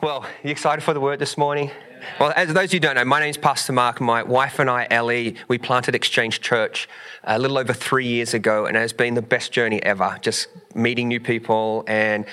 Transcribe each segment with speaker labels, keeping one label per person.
Speaker 1: Well, you excited for the word this morning? Well, as those who don't know, my name's Pastor Mark. My wife and I, Ellie, we planted Exchange Church uh, a little over three years ago, and it has been the best journey ever. Just meeting new people and,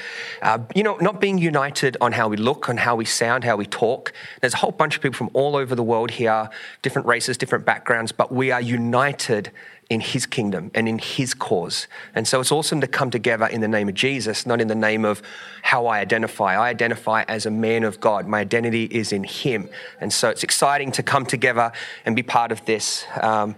Speaker 1: uh, you know, not being united on how we look, on how we sound, how we talk. There's a whole bunch of people from all over the world here, different races, different backgrounds, but we are united in his kingdom and in his cause. And so it's awesome to come together in the name of Jesus, not in the name of how I identify. I identify as a man of God. My identity is in him. And so it's exciting to come together and be part of this. Um,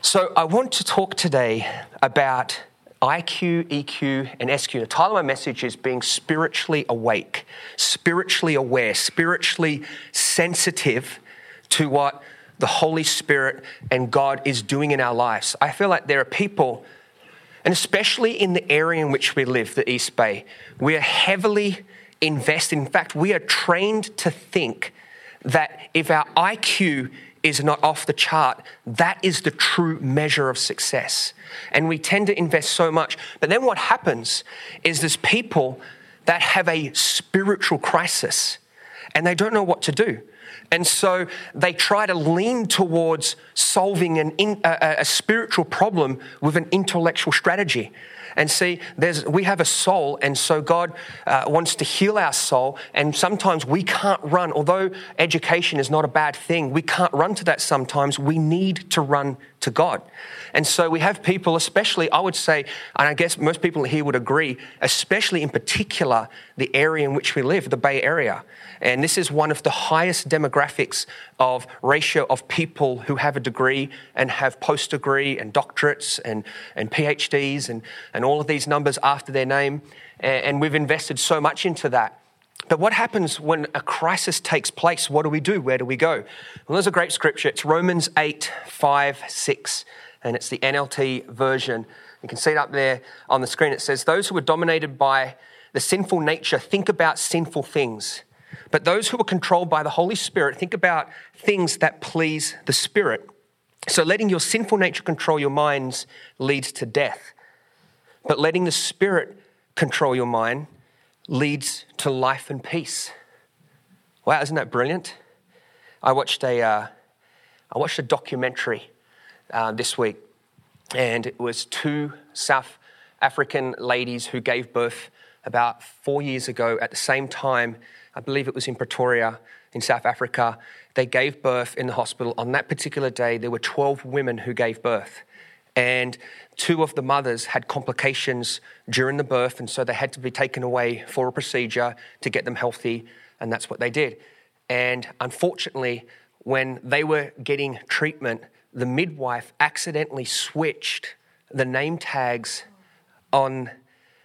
Speaker 1: so I want to talk today about IQ, EQ, and SQ. The title of my message is being spiritually awake, spiritually aware, spiritually sensitive to what the Holy Spirit and God is doing in our lives. I feel like there are people, and especially in the area in which we live, the East Bay, we are heavily invested. In fact, we are trained to think that if our IQ is not off the chart, that is the true measure of success. And we tend to invest so much. But then what happens is there's people that have a spiritual crisis and they don't know what to do. And so they try to lean towards solving an in, a, a spiritual problem with an intellectual strategy. And see, we have a soul, and so God uh, wants to heal our soul. And sometimes we can't run, although education is not a bad thing, we can't run to that sometimes. We need to run to God. And so we have people, especially, I would say, and I guess most people here would agree, especially in particular, the area in which we live, the Bay Area. And this is one of the highest demographics of ratio of people who have a degree and have post degree and doctorates and, and PhDs and, and all of these numbers after their name. And we've invested so much into that. But what happens when a crisis takes place? What do we do? Where do we go? Well, there's a great scripture. It's Romans 8, 5, 6, and it's the NLT version. You can see it up there on the screen. It says, Those who are dominated by the sinful nature think about sinful things. But those who are controlled by the Holy Spirit think about things that please the Spirit. So letting your sinful nature control your minds leads to death. But letting the Spirit control your mind leads to life and peace. Wow, isn't that brilliant? I watched a, uh, I watched a documentary uh, this week, and it was two South African ladies who gave birth about four years ago at the same time. I believe it was in Pretoria, in South Africa. They gave birth in the hospital. On that particular day, there were 12 women who gave birth. And two of the mothers had complications during the birth, and so they had to be taken away for a procedure to get them healthy, and that's what they did. And unfortunately, when they were getting treatment, the midwife accidentally switched the name tags on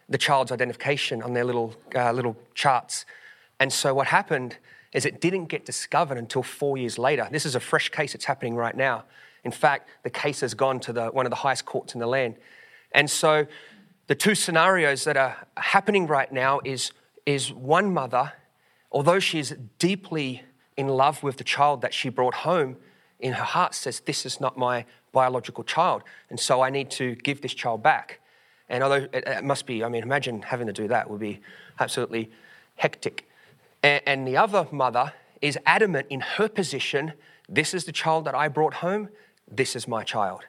Speaker 1: the child's identification on their little, uh, little charts. And so what happened is it didn't get discovered until four years later. This is a fresh case that's happening right now. In fact, the case has gone to the, one of the highest courts in the land. And so the two scenarios that are happening right now is, is one mother, although she is deeply in love with the child that she brought home, in her heart says, This is not my biological child. And so I need to give this child back. And although it must be, I mean, imagine having to do that would be absolutely hectic. And, the other mother is adamant in her position this is the child that I brought home this is my child,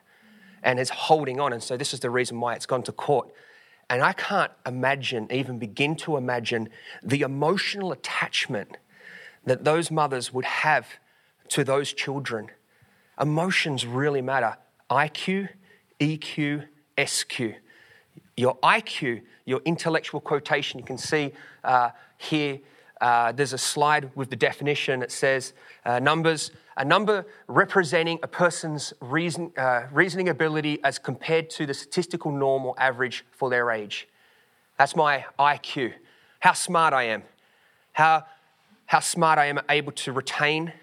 Speaker 1: and is holding on. And so, this is the reason why it's gone to court. And I can't imagine, even begin to imagine, the emotional attachment that those mothers would have to those children. Emotions really matter. IQ, EQ, SQ. Your IQ, your intellectual quotation, you can see uh, here, uh, there's a slide with the definition. It says uh, numbers a number representing a person's reason, uh, reasoning ability as compared to the statistical norm or average for their age. That's my IQ. How smart I am. How, how smart I am able to retain,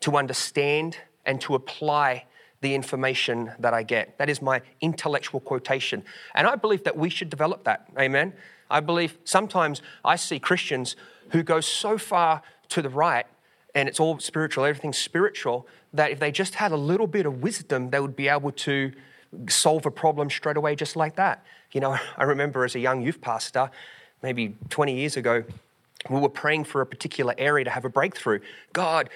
Speaker 1: to understand, and to apply the information that I get. That is my intellectual quotation. And I believe that we should develop that. Amen. I believe sometimes I see Christians who go so far to the right and it's all spiritual, everything's spiritual, that if they just had a little bit of wisdom, they would be able to solve a problem straight away just like that. You know, I remember as a young youth pastor, maybe 20 years ago, We were praying for a particular area to have a breakthrough. God,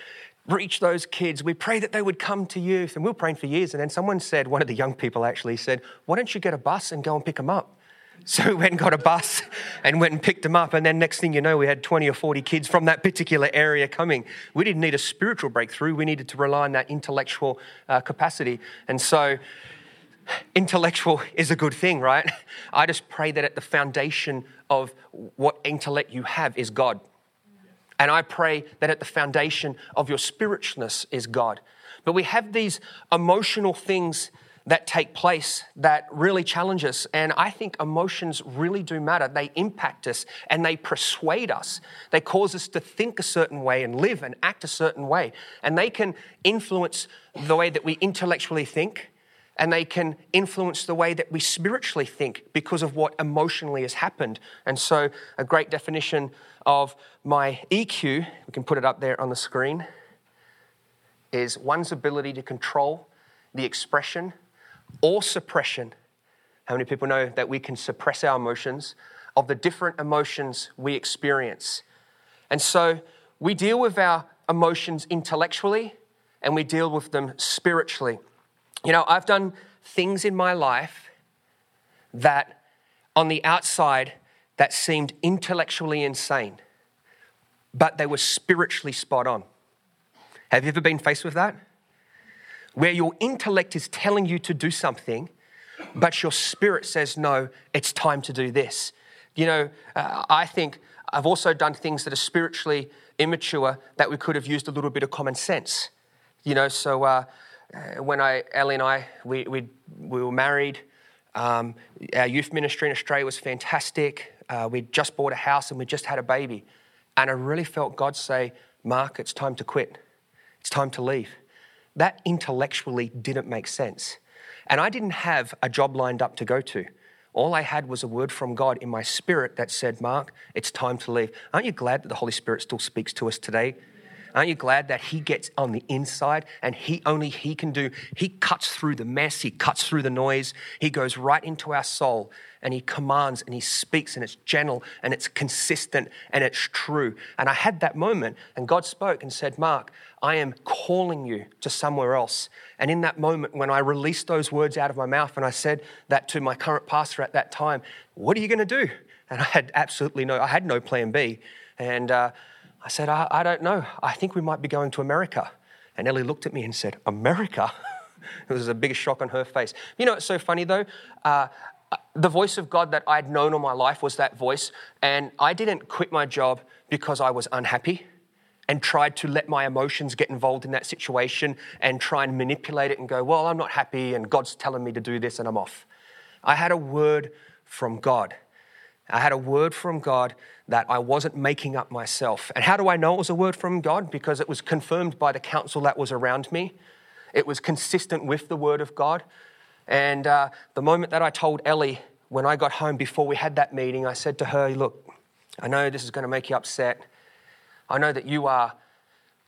Speaker 1: reach those kids. We pray that they would come to youth. And we were praying for years. And then someone said, one of the young people actually said, Why don't you get a bus and go and pick them up? So we went and got a bus and went and picked them up. And then next thing you know, we had 20 or 40 kids from that particular area coming. We didn't need a spiritual breakthrough. We needed to rely on that intellectual uh, capacity. And so intellectual is a good thing, right? I just pray that at the foundation of what intellect you have is God. And I pray that at the foundation of your spiritualness is God. But we have these emotional things that take place that really challenge us. And I think emotions really do matter. They impact us and they persuade us. They cause us to think a certain way and live and act a certain way. And they can influence the way that we intellectually think and they can influence the way that we spiritually think because of what emotionally has happened. And so, a great definition of my EQ, we can put it up there on the screen, is one's ability to control the expression or suppression. How many people know that we can suppress our emotions of the different emotions we experience? And so, we deal with our emotions intellectually and we deal with them spiritually. You know, I've done things in my life that on the outside that seemed intellectually insane, but they were spiritually spot on. Have you ever been faced with that? Where your intellect is telling you to do something, but your spirit says, no, it's time to do this. You know, uh, I think I've also done things that are spiritually immature that we could have used a little bit of common sense. You know, so uh, uh, when I, Ellie and I, we, we, we were married. Um, our youth ministry in Australia was fantastic. Uh, we'd just bought a house and we just had a baby. And I really felt God say, Mark, it's time to quit. It's time to leave. That intellectually didn't make sense. And I didn't have a job lined up to go to. All I had was a word from God in my spirit that said, Mark, it's time to leave. Aren't you glad that the Holy Spirit still speaks to us today? Aren't you glad that he gets on the inside and he only he can do? He cuts through the mess, he cuts through the noise, he goes right into our soul and he commands and he speaks and it's gentle and it's consistent and it's true. And I had that moment and God spoke and said, Mark, I am calling you to somewhere else. And in that moment, when I released those words out of my mouth and I said that to my current pastor at that time, what are you going to do? And I had absolutely no, I had no plan B. And uh, I said, I, I don't know. I think we might be going to America. And Ellie looked at me and said, America? it was the biggest shock on her face. You know, it's so funny though. Uh, the voice of God that I'd known all my life was that voice. And I didn't quit my job because I was unhappy and tried to let my emotions get involved in that situation and try and manipulate it and go, well, I'm not happy and God's telling me to do this and I'm off. I had a word from God. I had a word from God that I wasn't making up myself. And how do I know it was a word from God? Because it was confirmed by the council that was around me. It was consistent with the word of God. And uh, the moment that I told Ellie when I got home before we had that meeting, I said to her, Look, I know this is going to make you upset. I know that you are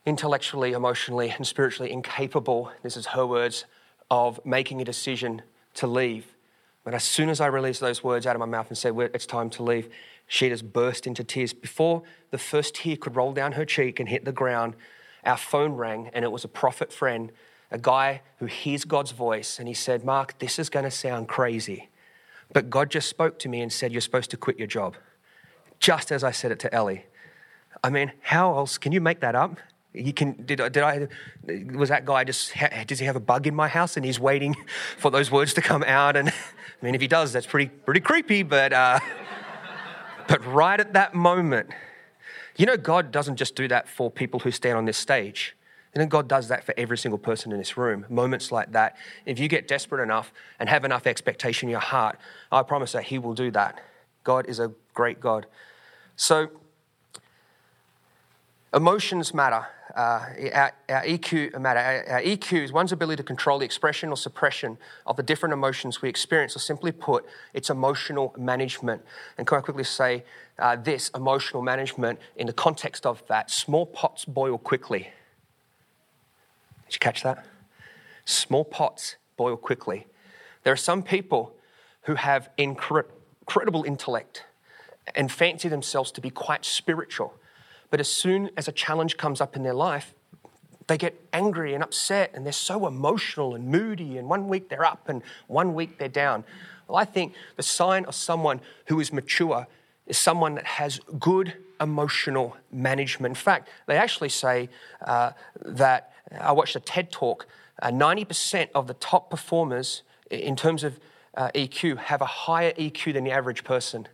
Speaker 1: intellectually, emotionally, and spiritually incapable, this is her words, of making a decision to leave. But as soon as I released those words out of my mouth and said, It's time to leave, she just burst into tears. Before the first tear could roll down her cheek and hit the ground, our phone rang, and it was a prophet friend, a guy who hears God's voice, and he said, Mark, this is going to sound crazy, but God just spoke to me and said, You're supposed to quit your job. Just as I said it to Ellie. I mean, how else can you make that up? You can, did, did I, was that guy just, does he have a bug in my house and he's waiting for those words to come out? And I mean, if he does, that's pretty, pretty creepy, but, uh, but right at that moment, you know, God doesn't just do that for people who stand on this stage. You know, God does that for every single person in this room. Moments like that. If you get desperate enough and have enough expectation in your heart, I promise that He will do that. God is a great God. So, emotions matter uh, our, our, EQ matter. Our, our, EQ is one's ability to control the expression or suppression of the different emotions we experience, or simply put, it's emotional management. And can I quickly say uh, this emotional management in the context of that? Small pots boil quickly. Did you catch that? Small pots boil quickly. There are some people who have incre- incredible intellect and fancy themselves to be quite spiritual. But as soon as a challenge comes up in their life, they get angry and upset and they're so emotional and moody. And one week they're up and one week they're down. Well, I think the sign of someone who is mature is someone that has good emotional management. In fact, they actually say uh, that I watched a TED talk. Uh, 90% of the top performers in terms of uh, EQ have a higher EQ than the average person.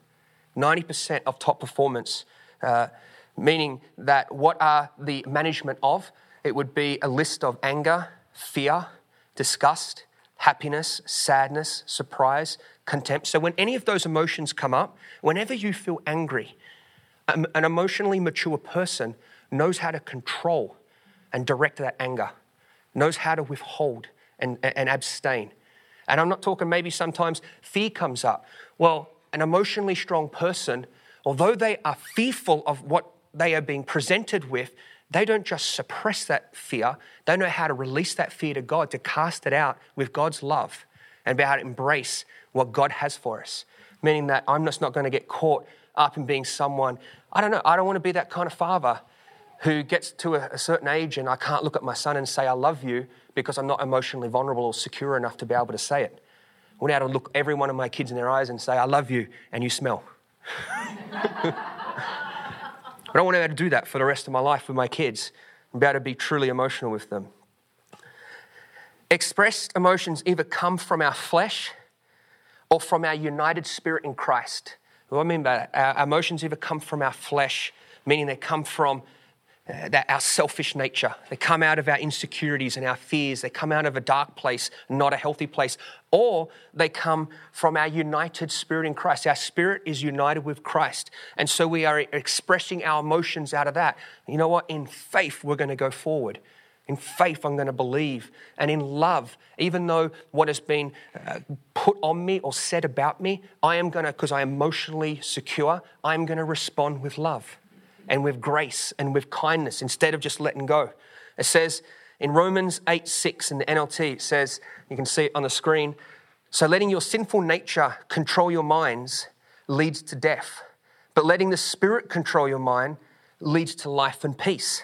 Speaker 1: 90% of top performance, uh, meaning that what are the management of? It would be a list of anger, fear, disgust, happiness, sadness, surprise, contempt. So when any of those emotions come up, whenever you feel angry, um, an emotionally mature person knows how to control and direct that anger, knows how to withhold and, and abstain. And I'm not talking maybe sometimes fear comes up. Well, an emotionally strong person, although they are fearful of what they are being presented with, they don't just suppress that fear, they know how to release that fear to God, to cast it out with God's love and be able to embrace what God has for us. Meaning that I'm just not going to get caught up in being someone, I don't know, I don't want to be that kind of father who gets to a, a certain age and I can't look at my son and say, I love you because I'm not emotionally vulnerable or secure enough to be able to say it. I want to look every one of my kids in their eyes and say, I love you, and you smell. I don't want to be able to do that for the rest of my life with my kids and be able to be truly emotional with them. Expressed emotions either come from our flesh or from our united spirit in Christ. What I mean by that? Our emotions either come from our flesh, meaning they come from that our selfish nature. They come out of our insecurities and our fears. They come out of a dark place, not a healthy place. Or they come from our united spirit in Christ. Our spirit is united with Christ. And so we are expressing our emotions out of that. You know what? In faith, we're going to go forward. In faith, I'm going to believe. And in love, even though what has been uh, put on me or said about me, I am going to, because I am emotionally secure, I'm going to respond with love and with grace and with kindness instead of just letting go. It says in Romans 8 6 in the NLT, it says, you can see it on the screen. So letting your sinful nature control your minds leads to death, but letting the Spirit control your mind leads to life and peace.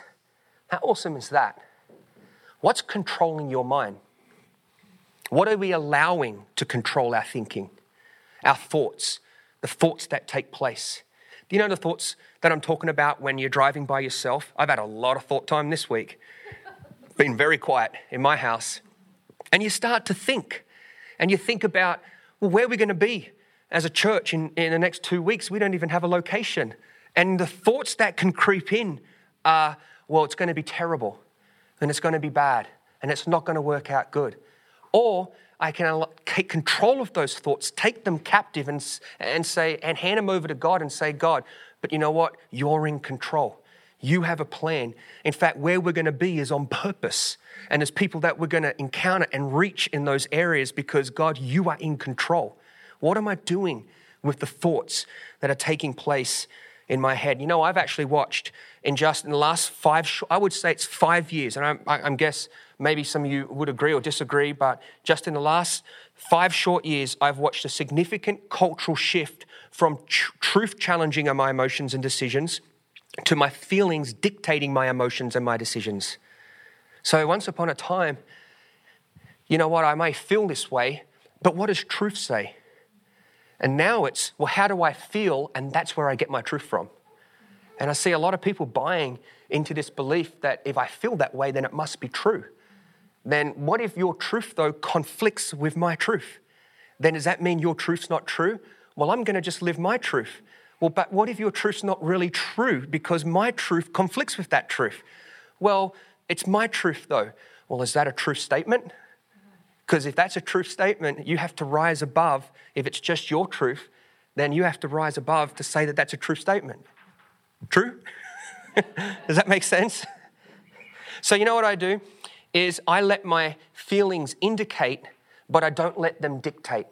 Speaker 1: How awesome is that? What's controlling your mind? What are we allowing to control our thinking, our thoughts, the thoughts that take place? Do you know the thoughts that I'm talking about when you're driving by yourself? I've had a lot of thought time this week. Been very quiet in my house. And you start to think, and you think about, well, where are we going to be as a church in, in the next two weeks? We don't even have a location. And the thoughts that can creep in are, well, it's going to be terrible, and it's going to be bad, and it's not going to work out good. Or I can take control of those thoughts, take them captive, and, and say, and hand them over to God and say, God, but you know what? You're in control. You have a plan. In fact, where we're going to be is on purpose. And there's people that we're going to encounter and reach in those areas because, God, you are in control. What am I doing with the thoughts that are taking place in my head? You know, I've actually watched in just in the last five, I would say it's five years, and I, I, guess maybe some of you would agree or disagree, but just in the last five short years, I've watched a significant cultural shift from tr- truth challenging my emotions and decisions to my feelings dictating my emotions and my decisions. So, once upon a time, you know what, I may feel this way, but what does truth say? And now it's, well, how do I feel? And that's where I get my truth from. And I see a lot of people buying into this belief that if I feel that way, then it must be true then what if your truth, though, conflicts with my truth? Then does that mean your truth's not true? Well, I'm going to just live my truth. Well, but what if your truth's not really true because my truth conflicts with that truth? Well, it's my truth, though. Well, is that a true statement? Because if that's a true statement, you have to rise above. If it's just your truth, then you have to rise above to say that that's a true statement. True? Does that make sense? So, you know what I do? is I let my feelings indicate, but I don't let them dictate.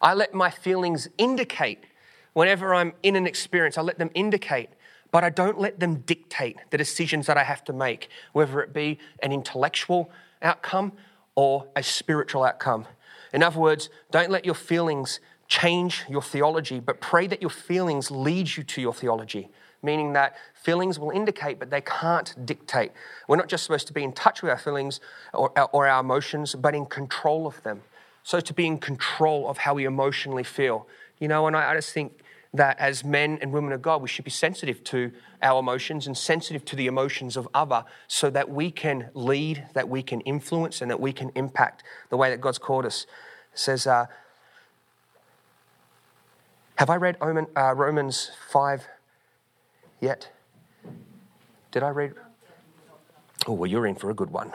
Speaker 1: I let my feelings indicate whenever I'm in an experience, I let them indicate, but I don't let them dictate the decisions that I have to make, whether it be an intellectual outcome or a spiritual outcome. In other words, don't let your feelings change your theology, but pray that your feelings lead you to your theology, meaning that feelings will indicate, but they can't dictate. We're not just supposed to be in touch with our feelings or, or our emotions, but in control of them. So to be in control of how we emotionally feel. You know, and I, I just think that as men and women of God, we should be sensitive to our emotions and sensitive to the emotions of other so that we can lead, that we can influence, and that we can impact the way that God's called us. It says, uh, have I read uh, Romans 5 yet? Did I read? Oh, well, you're in for a good one.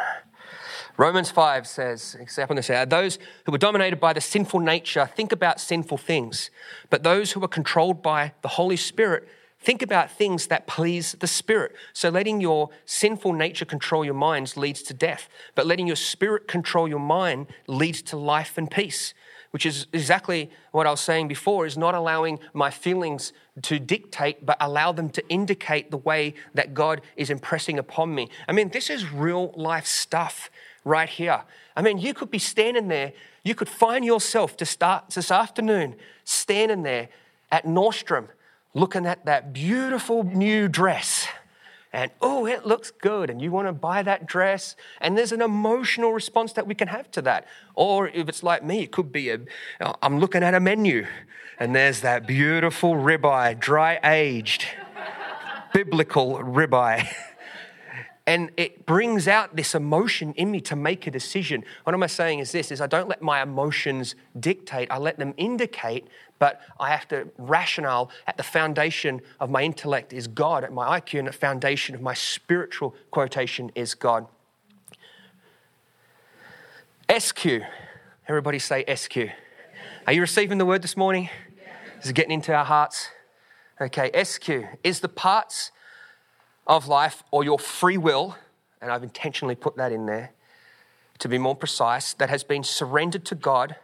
Speaker 1: Romans 5 says, except on this, those who are dominated by the sinful nature think about sinful things, but those who are controlled by the Holy Spirit think about things that please the Spirit. So letting your sinful nature control your minds leads to death, but letting your spirit control your mind leads to life and peace which is exactly what I was saying before, is not allowing my feelings to dictate, but allow them to indicate the way that God is impressing upon me. I mean, this is real life stuff right here. I mean, you could be standing there, you could find yourself to start this afternoon standing there at Nordstrom looking at that beautiful new dress and oh, it looks good, and you want to buy that dress, and there's an emotional response that we can have to that. Or if it's like me, it could be a, uh, I'm looking at a menu, and there's that beautiful ribeye, dry aged, biblical ribeye. and it brings out this emotion in me to make a decision. What am I saying is this is I don't let my emotions dictate, I let them indicate, but I have to rationale at the foundation of my intellect is God, at my IQ and the foundation of my spiritual quotation is God. SQ. Everybody say SQ. Are you receiving the word this morning? Is it getting into our hearts? Okay, SQ is the parts of life or your free will, and I've intentionally put that in there to be more precise, that has been surrendered to God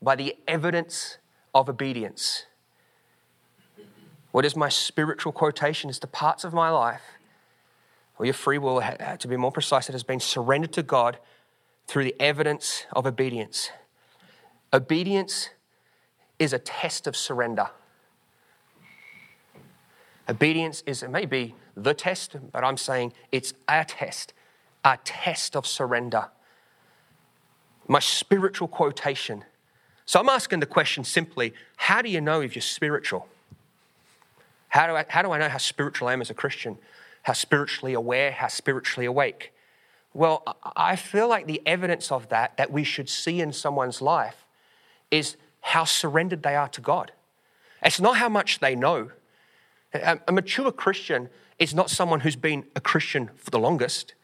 Speaker 1: by the evidence of obedience. What is my spiritual quotation? Is the parts of my life, or your free will, to be more precise, that has been surrendered to God through the evidence of obedience. Obedience is a test of surrender. Obedience is, it may be the test, but I'm saying it's a test, a test of surrender. My spiritual quotation. So I'm asking the question simply how do you know if you're spiritual? How do I, how do I know how spiritual I am as a Christian? How spiritually aware, how spiritually awake? Well, I feel like the evidence of that, that we should see in someone's life, is how surrendered they are to God. It's not how much they know. A mature Christian is not someone who's been a Christian for the longest.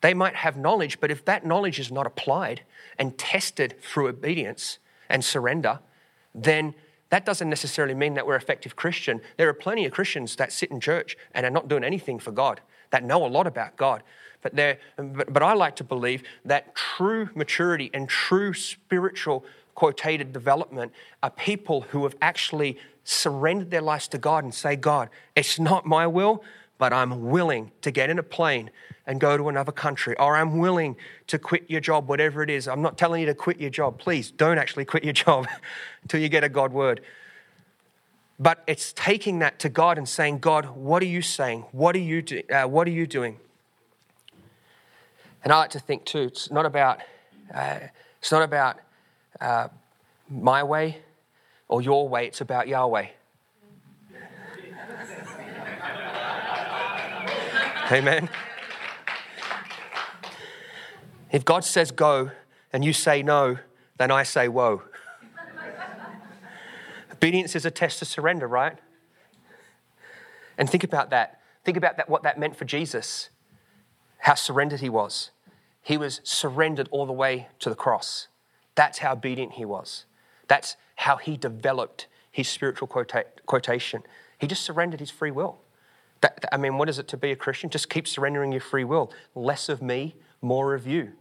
Speaker 1: They might have knowledge, but if that knowledge is not applied and tested through obedience and surrender, then that doesn't necessarily mean that we're effective Christian. There are plenty of Christians that sit in church and are not doing anything for God, that know a lot about God. But, but, but I like to believe that true maturity and true spiritual quotated development are people who have actually surrendered their lives to God and say, God, it's not my will, but I'm willing to get in a plane and go to another country, or I'm willing to quit your job, whatever it is. I'm not telling you to quit your job. Please don't actually quit your job until you get a God word. But it's taking that to God and saying, God, what are you saying? What are you, do- uh, what are you doing? And I like to think too, it's not about, uh, it's not about uh, my way or your way, it's about Yahweh. Amen. If God says go and you say no, then I say whoa. Obedience is a test of surrender, right? And think about that. Think about that, what that meant for Jesus, how surrendered he was. He was surrendered all the way to the cross. That's how obedient he was. That's how he developed his spiritual quota- quotation. He just surrendered his free will. That, I mean, what is it to be a Christian? Just keep surrendering your free will. Less of me, more of you.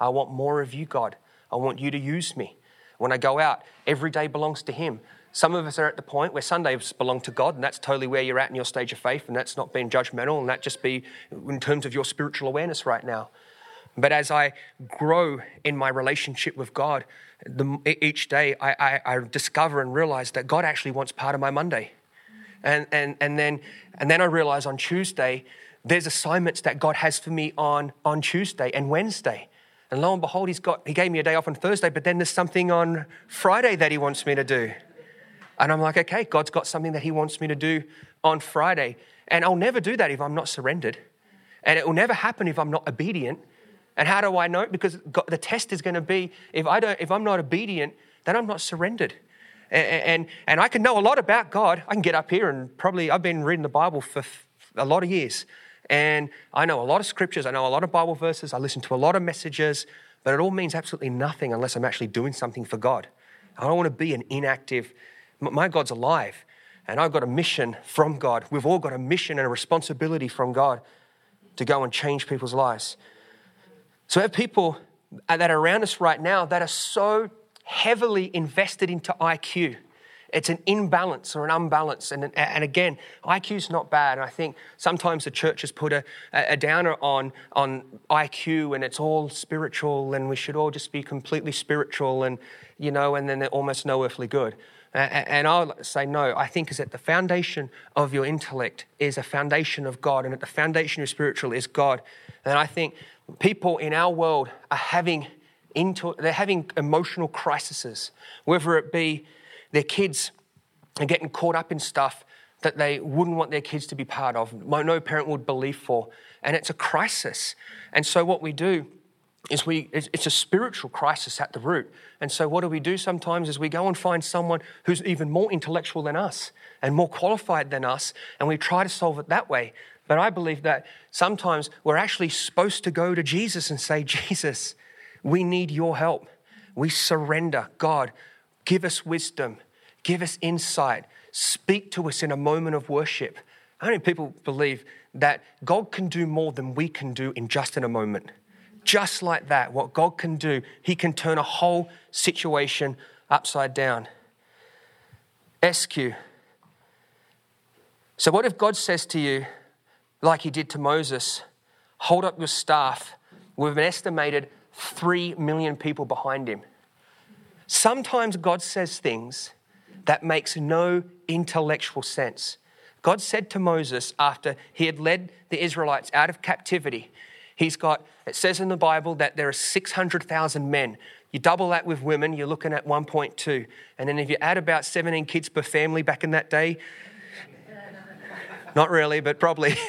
Speaker 1: I want more of you, God. I want you to use me. When I go out, every day belongs to Him. Some of us are at the point where Sundays belong to God, and that's totally where you're at in your stage of faith, and that's not being judgmental, and that just be in terms of your spiritual awareness right now. But as I grow in my relationship with God, the, each day I, I, I discover and realize that God actually wants part of my Monday. And, and, and, then, and then I realize on Tuesday, there's assignments that God has for me on, on Tuesday and Wednesday. And lo and behold, he's got, he gave me a day off on Thursday, but then there's something on Friday that he wants me to do. And I'm like, okay, God's got something that he wants me to do on Friday. And I'll never do that if I'm not surrendered. And it will never happen if I'm not obedient. And how do I know? Because God, the test is going to be if, I don't, if I'm not obedient, then I'm not surrendered. And, and, I can know a lot about God. I can get up here and probably, I've been reading the Bible for a lot of years. And I know a lot of scriptures, I know a lot of Bible verses, I listen to a lot of messages, but it all means absolutely nothing unless I'm actually doing something for God. I don't want to be an inactive, my God's alive, and I've got a mission from God. We've all got a mission and a responsibility from God to go and change people's lives. So have people uh, that are around us right now that are so heavily invested into IQ. It's an imbalance or an unbalance. And, and again, IQ is not bad. And I think sometimes the church has put a, a downer on, on IQ and it's all spiritual and we should all just be completely spiritual and, you know, and then they're almost no earthly good. And I'll say no. I think is that the foundation of your intellect is a foundation of God, and at the foundation of your spiritual is God. And I think people in our world are having into, they're having emotional crises, whether it be their kids are getting caught up in stuff that they wouldn't want their kids to be part of, no parent would believe for, and it's a crisis. And so what we do is we it's a spiritual crisis at the root. And so what do we do sometimes is we go and find someone who's even more intellectual than us and more qualified than us, and we try to solve it that way. But I believe that sometimes we're actually supposed to go to Jesus and say, Jesus, we need your help. We surrender. God, give us wisdom, give us insight, speak to us in a moment of worship. How many people believe that God can do more than we can do in just in a moment? Just like that, what God can do, He can turn a whole situation upside down. SQ. So, what if God says to you, like he did to Moses, hold up your staff with an estimated three million people behind him. Sometimes God says things that makes no intellectual sense. God said to Moses after he had led the Israelites out of captivity, he's got, it says in the Bible that there are 600,000 men. You double that with women, you're looking at 1.2. And then if you add about 17 kids per family back in that day, not really, but probably,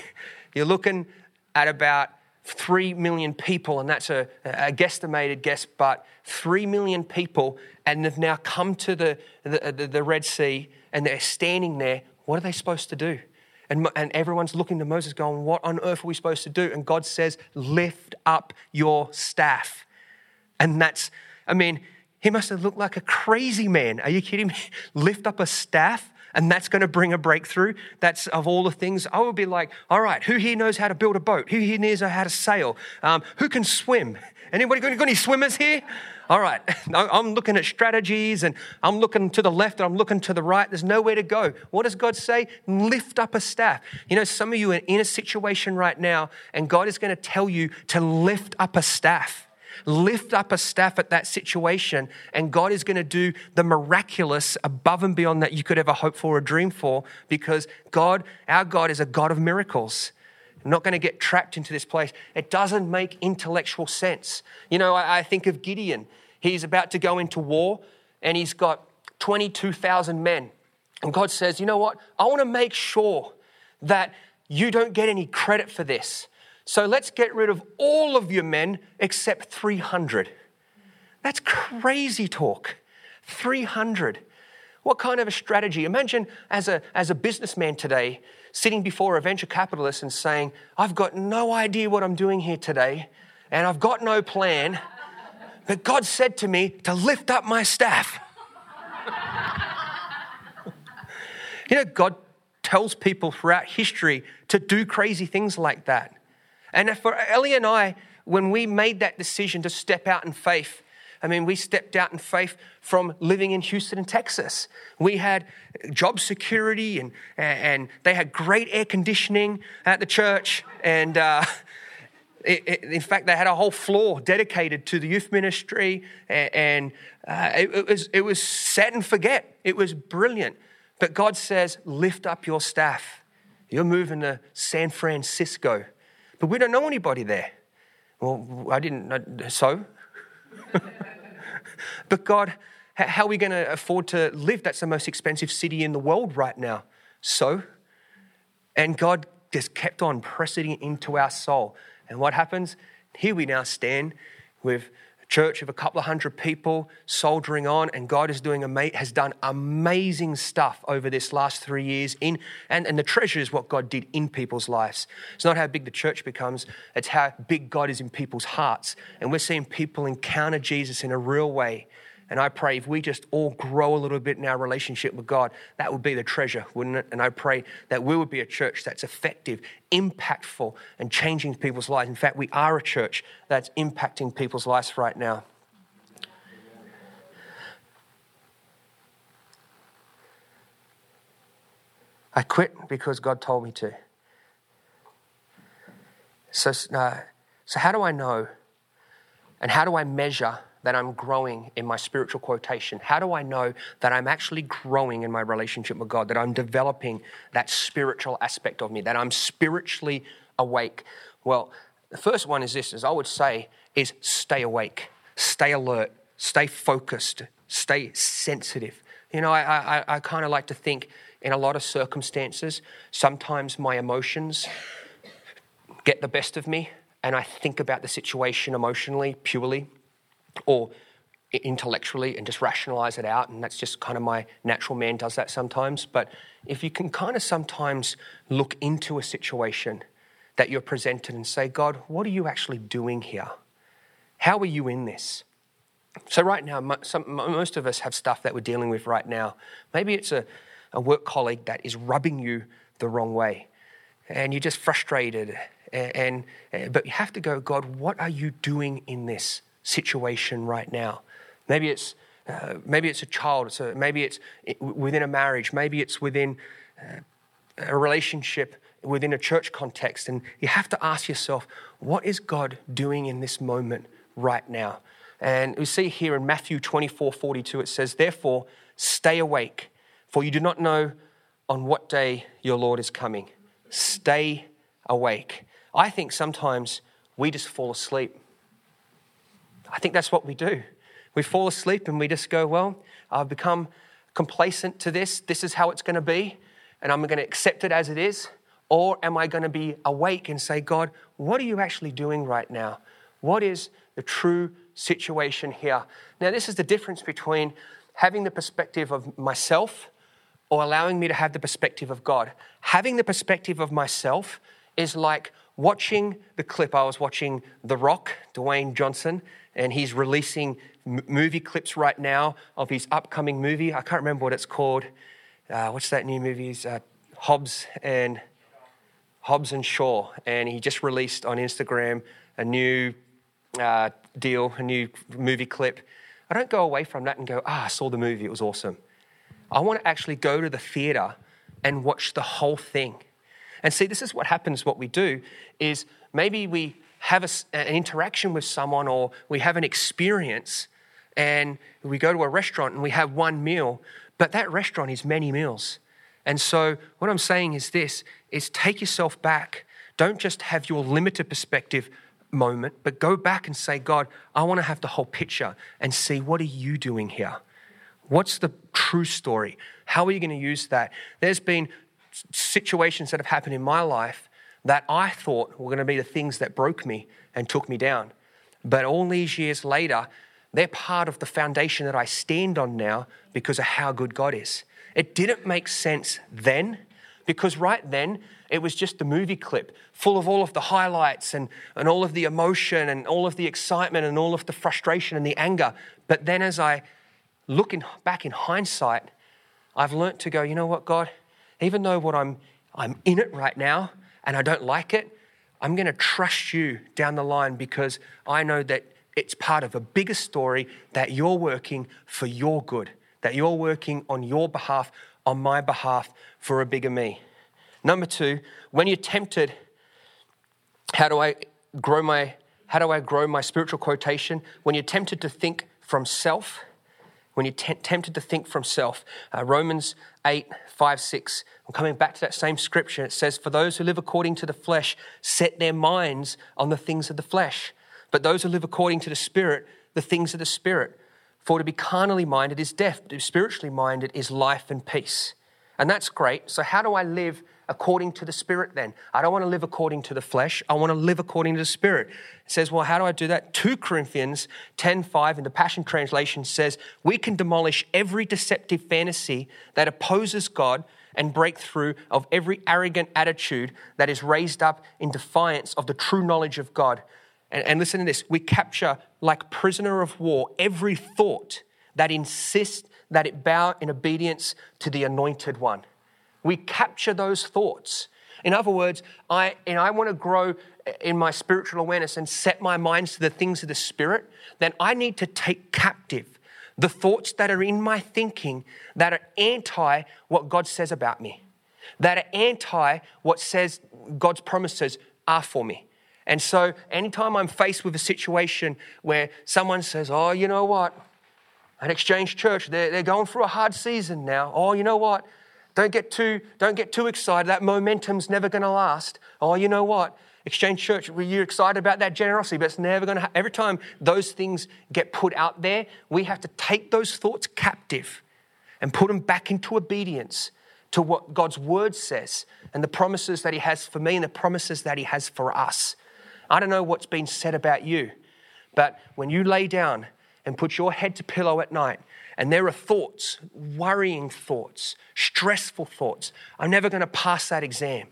Speaker 1: You're looking at about 3 million people, and that's a, a guesstimated guess, but 3 million people, and they've now come to the, the, the, the Red Sea and they're standing there. What are they supposed to do? And, and everyone's looking to Moses, going, What on earth are we supposed to do? And God says, Lift up your staff. And that's, I mean, he must have looked like a crazy man. Are you kidding me? Lift up a staff? And that's going to bring a breakthrough. That's of all the things. I would be like, all right, who here knows how to build a boat? Who here knows how to sail? Um, who can swim? Anybody got any swimmers here? All right, I'm looking at strategies and I'm looking to the left and I'm looking to the right. There's nowhere to go. What does God say? Lift up a staff. You know, some of you are in a situation right now and God is going to tell you to lift up a staff lift up a staff at that situation, and God is going to do the miraculous above and beyond that you could ever hope for or dream for because God, our God, is a God of miracles. I'm not going to get trapped into this place. It doesn't make intellectual sense. You know, I, I think of Gideon. He's about to go into war, and he's got 22,000 men. And God says, You know what? I want to make sure that you don't get any credit for this. So let's get rid of all of your men except 300. That's crazy talk. 300. What kind of a strategy? Imagine as a, as a businessman today sitting before a venture capitalist and saying, I've got no idea what I'm doing here today, and I've got no plan, but God said to me to lift up my staff. you know, God tells people throughout history to do crazy things like that. And for Ellie and I, when we made that decision to step out in faith, I mean, we stepped out in faith from living in Houston, Texas. We had job security and, and they had great air conditioning at the church. And, uh, It, it, in fact, they had a whole floor dedicated to the youth ministry, and, and uh, it, it, was, it was set and forget. It was brilliant. But God says, lift up your staff. You're moving to San Francisco. But we don't know anybody there. Well, I didn't, so? but God, how are we going to afford to live? That's the most expensive city in the world right now. So? And God just kept on pressing into our soul. And what happens? Here we now stand with church of a couple of hundred people soldiering on, and God is doing has done amazing stuff over this last three years. In and, and the treasure is what God did in people's lives. It's not how big the church becomes; it's how big God is in people's hearts. And we're seeing people encounter Jesus in a real way. And I pray if we just all grow a little bit in our relationship with God, that would be the treasure, wouldn't it? And I pray that we would be a church that's effective, impactful, and changing people's lives. In fact, we are a church that's impacting people's lives right now. I quit because God told me to. So, uh, so how do I know? And how do I measure that I'm growing in my spiritual quotation? How do I know that I'm actually growing in my relationship with God, that I'm developing that spiritual aspect of me, that I'm spiritually awake? Well, the first one is this, as I would say, is stay awake, stay alert, stay focused, stay sensitive. You know, I, I, I kind of like to think in a lot of circumstances, sometimes my emotions get the best of me and I think about the situation emotionally, purely or intellectually and just rationalize it out. And that's just kind of my natural man does that sometimes. But if you can kind of sometimes look into a situation that you're presented and say, God, what are you actually doing here? How are you in this? So, right now, some, most of us have stuff that we're dealing with right now. Maybe it's a, a work colleague that is rubbing you the wrong way, and you're just frustrated. And, and, but you have to go, God, what are you doing in this? Situation right now. Maybe it's, uh, maybe it's a child, it's a, maybe it's within a marriage, maybe it's within uh, a relationship within a church context. And you have to ask yourself, what is God doing in this moment right now? And we see here in Matthew 24 42, it says, Therefore, stay awake, for you do not know on what day your Lord is coming. Stay awake. I think sometimes we just fall asleep. I think that's what we do. We fall asleep and we just go, well, I've become complacent to this. This is how it's going to be, and I'm going to accept it as it is. Or am I going to be awake and say, God, what are you actually doing right now? What is the true situation here? Now, this is the difference between having the perspective of myself or allowing me to have the perspective of God. Having the perspective of myself is like watching the clip. I was watching The Rock, Dwayne Johnson, and he's releasing movie clips right now of his upcoming movie. I can't remember what it's called. Uh, what's that new movie? Uh, Hobbs and Hobbs and Shaw, and he just released on Instagram a new uh, deal, a new movie clip. I don't go away from that and go, ah, I saw the movie, it was awesome. I want to actually go to the theater and watch the whole thing. And see, this is what happens, what we do is maybe we have a, an interaction with someone or we have an experience and we go to a restaurant and we have one meal, but that restaurant is many meals. And so what I'm saying is this is take yourself back. Don't just have your limited perspective moment, but go back and say, God, I want to have the whole picture and see what are you doing here? What's the true story? How are you going to use that? There's been situations that have happened in my life that I thought were going to be the things that broke me and took me down. But all these years later, they're part of the foundation that I stand on now because of how good God is. It didn't make sense then because right then it was just the movie clip full of all of the highlights and, and all of the emotion and all of the excitement and all of the frustration and the anger. But then as I look in, back in hindsight, I've learnt to go, you know what, God, even though what I'm, I'm in it right now, and I don't like it, I'm going to trust you down the line because I know that it's part of a bigger story that you're working for your good, that you're working on your behalf, on my behalf for a bigger me. Number two, when you're tempted, how do I grow my how do I grow my spiritual quotation? When you're tempted to think from self, when you're t- tempted to think from self. Uh, Romans 8, 5, 6. I'm coming back to that same scripture. It says, For those who live according to the flesh set their minds on the things of the flesh, but those who live according to the Spirit, the things of the Spirit. For to be carnally minded is death, to be spiritually minded is life and peace. And that's great. So, how do I live according to the Spirit then? I don't want to live according to the flesh. I want to live according to the Spirit. It says, well, how do I do that? 2 Corinthians 10.5 in the Passion Translation says, we can demolish every deceptive fantasy that opposes God and break through of every arrogant attitude that is raised up in defiance of the true knowledge of God. And, and listen to this we capture, like prisoner of war, every thought that insists that it bow in obedience to the anointed one. We capture those thoughts. In other words, I, and I want to grow in my spiritual awareness and set my minds to the things of the Spirit, then I need to take captive the thoughts that are in my thinking that are anti what God says about me, that are anti what says God's promises are for me. And so, anytime I'm faced with a situation where someone says, Oh, you know what? At Exchange Church, they're, they're going through a hard season now. Oh, you know what? Don't get too, don't get too excited. That momentum's never going to last. Oh, you know what? Exchange Church, were you excited about that generosity? But it's never going to. Ha- Every time those things get put out there, we have to take those thoughts captive and put them back into obedience to what God's word says and the promises that He has for me and the promises that He has for us. I don't know what's been said about you, but when you lay down and put your head to pillow at night and there are thoughts, worrying thoughts, stressful thoughts. I'm never going to pass that exam.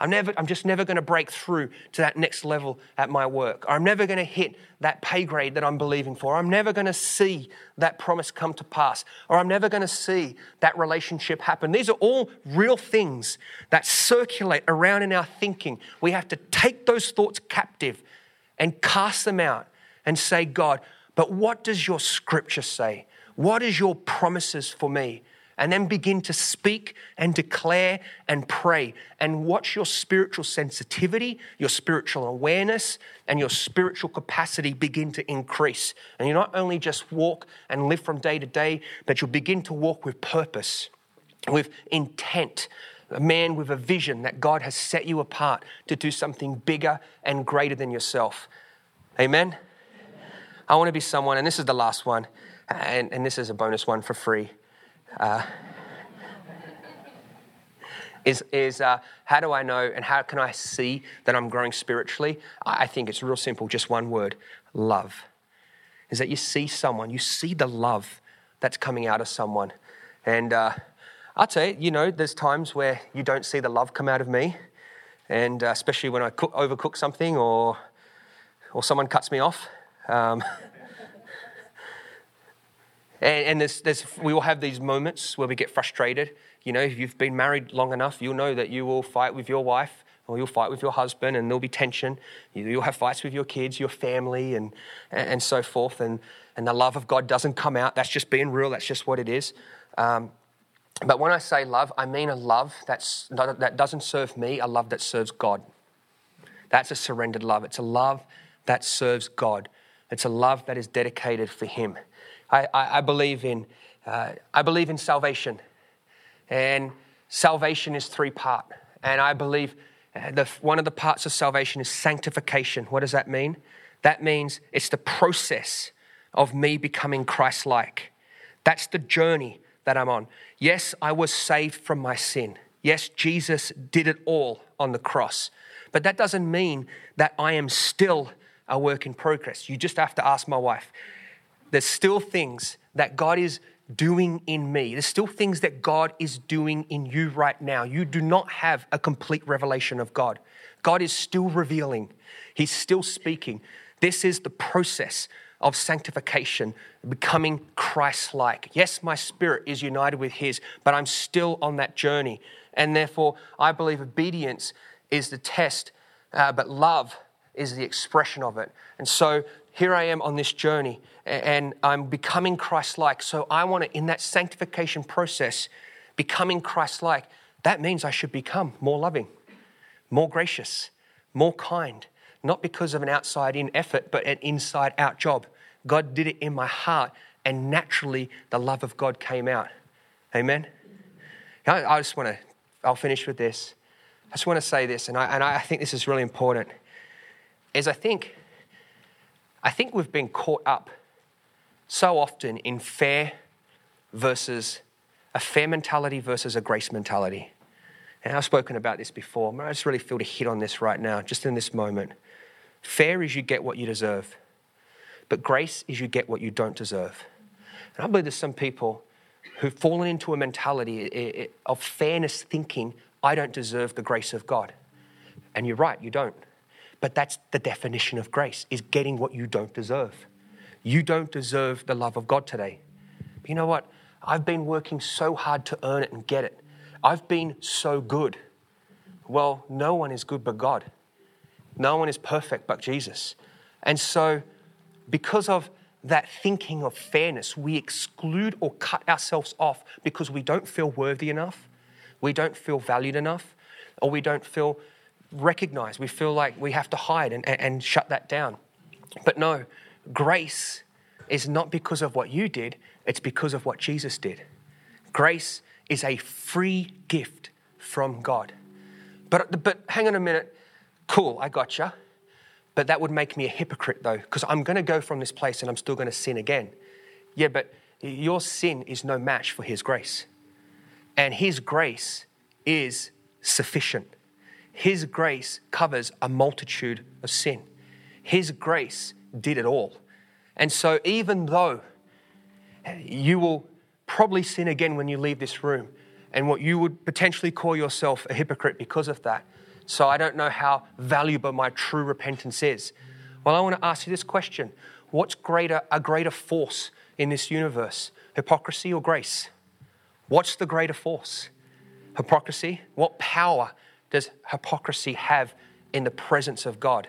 Speaker 1: I'm, never, I'm just never going to break through to that next level at my work. I'm never going to hit that pay grade that I'm believing for. I'm never going to see that promise come to pass. Or I'm never going to see that relationship happen. These are all real things that circulate around in our thinking. We have to take those thoughts captive and cast them out and say, God, but what does your scripture say? What is your promises for me? And then begin to speak and declare and pray and watch your spiritual sensitivity, your spiritual awareness, and your spiritual capacity begin to increase. And you not only just walk and live from day to day, but you'll begin to walk with purpose, with intent, a man with a vision that God has set you apart to do something bigger and greater than yourself. Amen? I want to be someone, and this is the last one and, and this is a bonus one for free. Uh, is, is uh, how do I know and how can I see that I'm growing spiritually? I think it's real simple, just one word love. Is that you see someone, you see the love that's coming out of someone. And uh, I'll tell you, you know, there's times where you don't see the love come out of me, and uh, especially when I cook, overcook something or, or someone cuts me off. Um, And, and there's, there's, we all have these moments where we get frustrated. You know, if you've been married long enough, you'll know that you will fight with your wife or you'll fight with your husband and there'll be tension. You'll have fights with your kids, your family, and, and so forth. And, and the love of God doesn't come out. That's just being real, that's just what it is. Um, but when I say love, I mean a love that's not, that doesn't serve me, a love that serves God. That's a surrendered love. It's a love that serves God. It's a love that is dedicated for Him. I, I, I believe in uh, I believe in salvation, and salvation is three part. And I believe uh, the, one of the parts of salvation is sanctification. What does that mean? That means it's the process of me becoming Christ-like. That's the journey that I'm on. Yes, I was saved from my sin. Yes, Jesus did it all on the cross. But that doesn't mean that I am still a work in progress. You just have to ask my wife there's still things that God is doing in me. There's still things that God is doing in you right now. You do not have a complete revelation of God. God is still revealing, He's still speaking. This is the process of sanctification, becoming Christ like. Yes, my spirit is united with His, but I'm still on that journey. And therefore, I believe obedience is the test, uh, but love is the expression of it. And so here I am on this journey and I'm becoming Christ like. So I want to, in that sanctification process, becoming Christ like, that means I should become more loving, more gracious, more kind, not because of an outside in effort, but an inside out job. God did it in my heart, and naturally the love of God came out. Amen? I, just want to, I'll finish with this. I just want to say this, and I, and I think this is really important, is I think, I think we've been caught up so often in fair versus a fair mentality versus a grace mentality. And I've spoken about this before, but I just really feel to hit on this right now, just in this moment. Fair is you get what you deserve, but grace is you get what you don't deserve. And I believe there's some people who've fallen into a mentality of fairness thinking, I don't deserve the grace of God. And you're right, you don't. But that's the definition of grace, is getting what you don't deserve. You don't deserve the love of God today. But you know what? I've been working so hard to earn it and get it. I've been so good. Well, no one is good but God. No one is perfect but Jesus. And so, because of that thinking of fairness, we exclude or cut ourselves off because we don't feel worthy enough, we don't feel valued enough, or we don't feel recognized. We feel like we have to hide and, and, shut that down. But no, grace is not because of what you did, it's because of what Jesus did. Grace is a free gift from God. But, but hang on a minute. Cool, I got you. But that would make me a hypocrite, though, because I'm going to go from this place and I'm still going to sin again. Yeah, but your sin is no match for His grace. And His grace is sufficient. His grace covers a multitude of sin. His grace did it all. And so, even though you will probably sin again when you leave this room, and what you would potentially call yourself a hypocrite because of that, so I don't know how valuable my true repentance is. Well, I want to ask you this question What's greater, a greater force in this universe, hypocrisy or grace? What's the greater force? Hypocrisy? What power does hypocrisy have in the presence of God?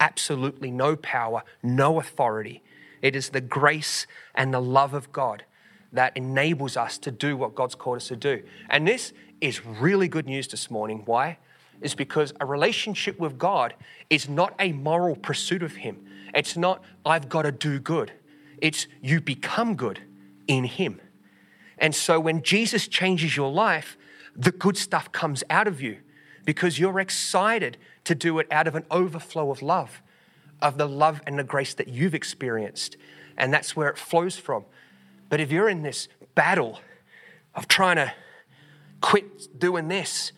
Speaker 1: Absolutely no power, no authority. It is the grace and the love of God that enables us to do what God's called us to do. And this is really good news this morning. Why? is because a relationship with God is not a moral pursuit of Him. It's not, I've got to do good. It's you become good in Him. And so when Jesus changes your life, the good stuff comes out of you because you're excited to do it out of an overflow of love, of the love and the grace that you've experienced. And that's where it flows from. But if you're in this battle of trying to quit doing this,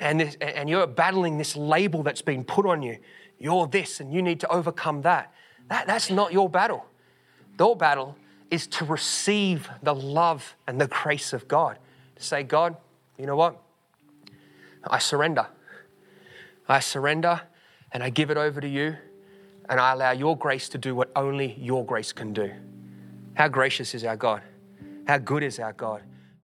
Speaker 1: and, this, and you're battling this label that's been put on you. You're this and you need to overcome that. that. That's not your battle. Your battle is to receive the love and the grace of God. To say, God, you know what? I surrender. I surrender and I give it over to you and I allow your grace to do what only your grace can do. How gracious is our God? How good is our God?